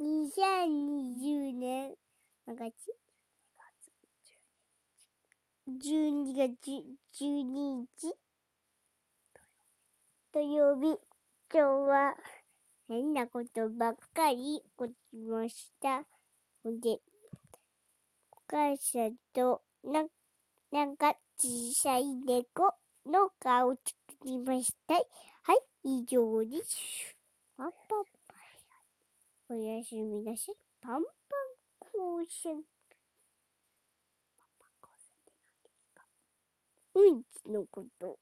2020年、何月 ?12 月12日土曜日。今日は変なことばっかり起きました。で、お母さんとな、なんか小さい猫の顔を作りました。はい、以上です。おやすみなさい。パンパン光線。パンパン光線って何ですか？うんちのこと。